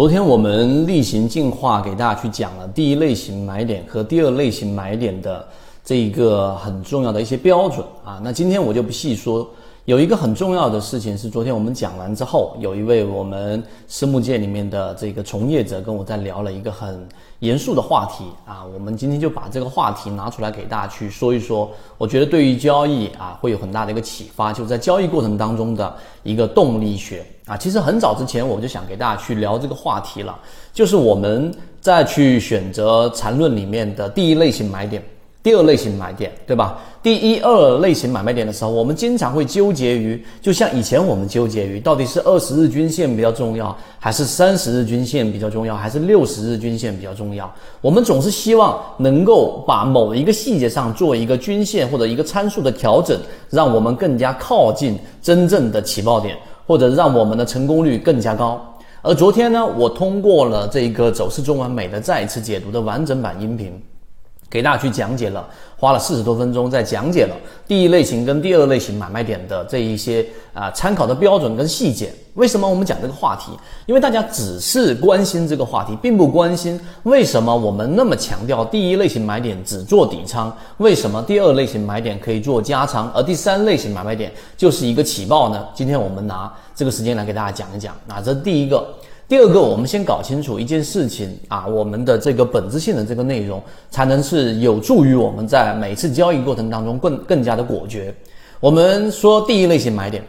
昨天我们例行进化给大家去讲了第一类型买点和第二类型买点的这一个很重要的一些标准啊。那今天我就不细说。有一个很重要的事情是，昨天我们讲完之后，有一位我们私募界里面的这个从业者跟我在聊了一个很严肃的话题啊。我们今天就把这个话题拿出来给大家去说一说。我觉得对于交易啊会有很大的一个启发，就在交易过程当中的一个动力学啊。其实很早之前我就想给大家去聊这个话题了，就是我们在去选择缠论里面的第一类型买点。第二类型买点，对吧？第一二类型买卖点的时候，我们经常会纠结于，就像以前我们纠结于，到底是二十日均线比较重要，还是三十日均线比较重要，还是六十日均线比较重要？我们总是希望能够把某一个细节上做一个均线或者一个参数的调整，让我们更加靠近真正的起爆点，或者让我们的成功率更加高。而昨天呢，我通过了这个走势中完美的再一次解读的完整版音频。给大家去讲解了，花了四十多分钟，在讲解了第一类型跟第二类型买卖点的这一些啊参考的标准跟细节。为什么我们讲这个话题？因为大家只是关心这个话题，并不关心为什么我们那么强调第一类型买点只做底仓，为什么第二类型买点可以做加仓，而第三类型买卖点就是一个起爆呢？今天我们拿这个时间来给大家讲一讲。那这第一个。第二个，我们先搞清楚一件事情啊，我们的这个本质性的这个内容，才能是有助于我们在每次交易过程当中更更加的果决。我们说第一类型买点，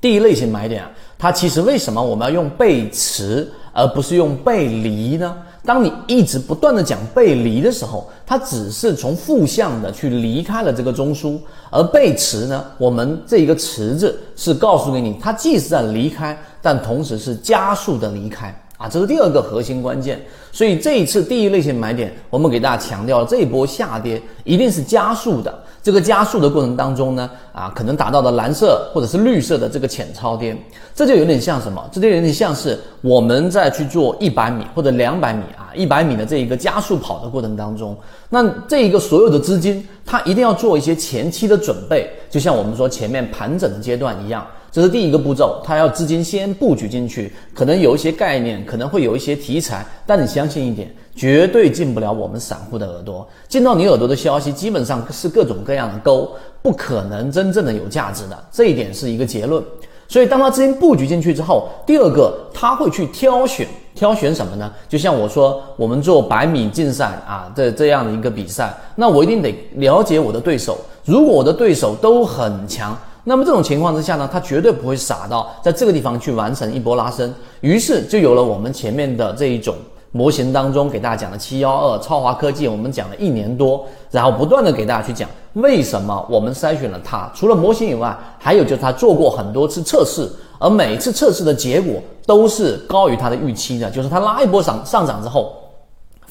第一类型买点啊，它其实为什么我们要用背驰而不是用背离呢？当你一直不断的讲背离的时候，它只是从负向的去离开了这个中枢，而背驰呢，我们这一个驰字是告诉给你，它既是在离开，但同时是加速的离开。啊，这是第二个核心关键。所以这一次第一类型买点，我们给大家强调了这一波下跌一定是加速的。这个加速的过程当中呢，啊，可能达到的蓝色或者是绿色的这个浅超跌，这就有点像什么？这就有点像是我们在去做一百米或者两百米啊，一百米的这一个加速跑的过程当中，那这一个所有的资金，它一定要做一些前期的准备，就像我们说前面盘整的阶段一样。这是第一个步骤，他要资金先布局进去，可能有一些概念，可能会有一些题材，但你相信一点，绝对进不了我们散户的耳朵。进到你耳朵的消息，基本上是各种各样的钩，不可能真正的有价值的。这一点是一个结论。所以，当他资金布局进去之后，第二个他会去挑选，挑选什么呢？就像我说，我们做百米竞赛啊，这这样的一个比赛，那我一定得了解我的对手。如果我的对手都很强。那么这种情况之下呢，他绝对不会傻到在这个地方去完成一波拉升，于是就有了我们前面的这一种模型当中给大家讲的七幺二超华科技，我们讲了一年多，然后不断的给大家去讲为什么我们筛选了它，除了模型以外，还有就是他做过很多次测试，而每次测试的结果都是高于他的预期的，就是他拉一波上上涨之后，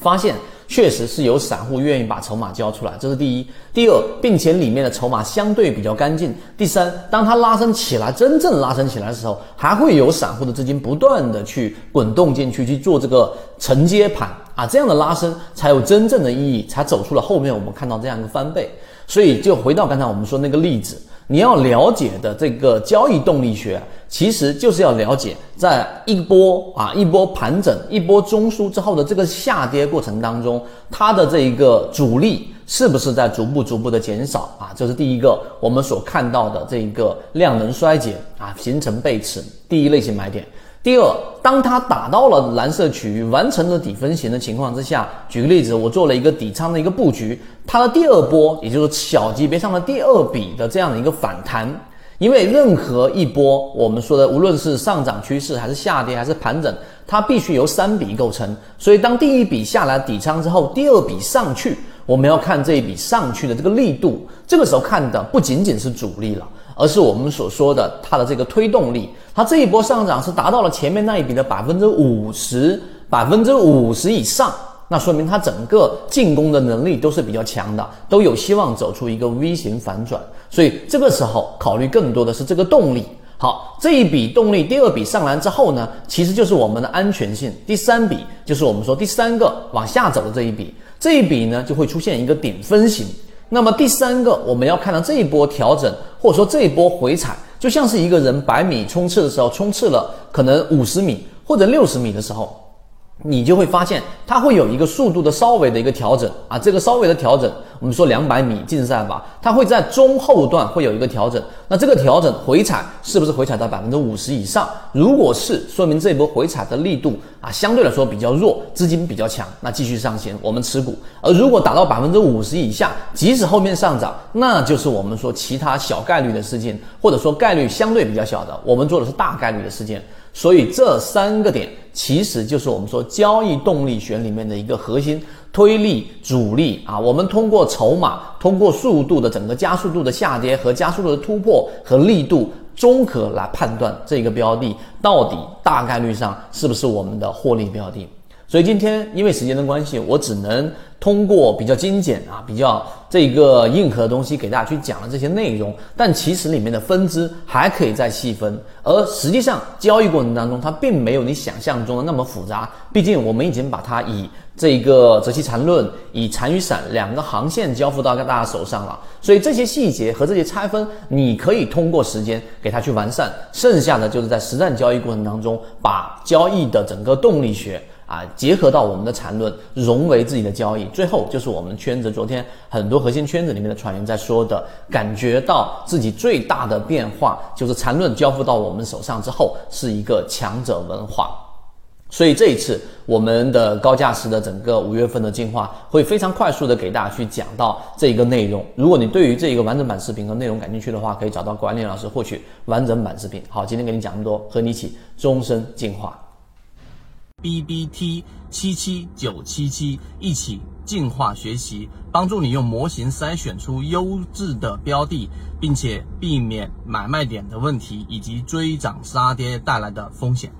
发现。确实是有散户愿意把筹码交出来，这是第一。第二，并且里面的筹码相对比较干净。第三，当它拉升起来，真正拉升起来的时候，还会有散户的资金不断的去滚动进去去做这个承接盘啊，这样的拉升才有真正的意义，才走出了后面我们看到这样一个翻倍。所以，就回到刚才我们说那个例子。你要了解的这个交易动力学，其实就是要了解，在一波啊一波盘整、一波中枢之后的这个下跌过程当中，它的这一个阻力是不是在逐步逐步的减少啊？这是第一个我们所看到的这一个量能衰竭啊，形成背驰，第一类型买点。第二，当它打到了蓝色区域，完成了底分型的情况之下，举个例子，我做了一个底仓的一个布局，它的第二波，也就是小级别上的第二笔的这样的一个反弹，因为任何一波我们说的，无论是上涨趋势还是下跌还是盘整，它必须由三笔构成，所以当第一笔下来底仓之后，第二笔上去，我们要看这一笔上去的这个力度，这个时候看的不仅仅是主力了。而是我们所说的它的这个推动力，它这一波上涨是达到了前面那一笔的百分之五十，百分之五十以上，那说明它整个进攻的能力都是比较强的，都有希望走出一个 V 型反转。所以这个时候考虑更多的是这个动力。好，这一笔动力，第二笔上来之后呢，其实就是我们的安全性。第三笔就是我们说第三个往下走的这一笔，这一笔呢就会出现一个顶分型。那么第三个，我们要看到这一波调整，或者说这一波回踩，就像是一个人百米冲刺的时候，冲刺了可能五十米，或者六十米的时候。你就会发现它会有一个速度的稍微的一个调整啊，这个稍微的调整，我们说两百米竞赛吧，它会在中后段会有一个调整。那这个调整回踩是不是回踩到百分之五十以上？如果是，说明这波回踩的力度啊相对来说比较弱，资金比较强，那继续上行，我们持股。而如果达到百分之五十以下，即使后面上涨，那就是我们说其他小概率的事件，或者说概率相对比较小的，我们做的是大概率的事件。所以这三个点其实就是我们说交易动力学里面的一个核心推力阻力啊。我们通过筹码，通过速度的整个加速度的下跌和加速度的突破和力度，综合来判断这个标的到底大概率上是不是我们的获利标的。所以今天因为时间的关系，我只能通过比较精简啊、比较这个硬核的东西给大家去讲了这些内容。但其实里面的分支还可以再细分，而实际上交易过程当中，它并没有你想象中的那么复杂。毕竟我们已经把它以这个择期缠论、以残余散两个航线交付到大家手上了。所以这些细节和这些拆分，你可以通过时间给它去完善。剩下的就是在实战交易过程当中，把交易的整个动力学。啊，结合到我们的缠论，融为自己的交易，最后就是我们圈子昨天很多核心圈子里面的船员在说的，感觉到自己最大的变化就是缠论交付到我们手上之后是一个强者文化。所以这一次我们的高价值的整个五月份的进化会非常快速的给大家去讲到这一个内容。如果你对于这一个完整版视频和内容感兴趣的话，可以找到管理老师获取完整版视频。好，今天给你讲那么多，和你一起终身进化。B B T 七七九七七，一起进化学习，帮助你用模型筛选出优质的标的，并且避免买卖点的问题以及追涨杀跌带来的风险。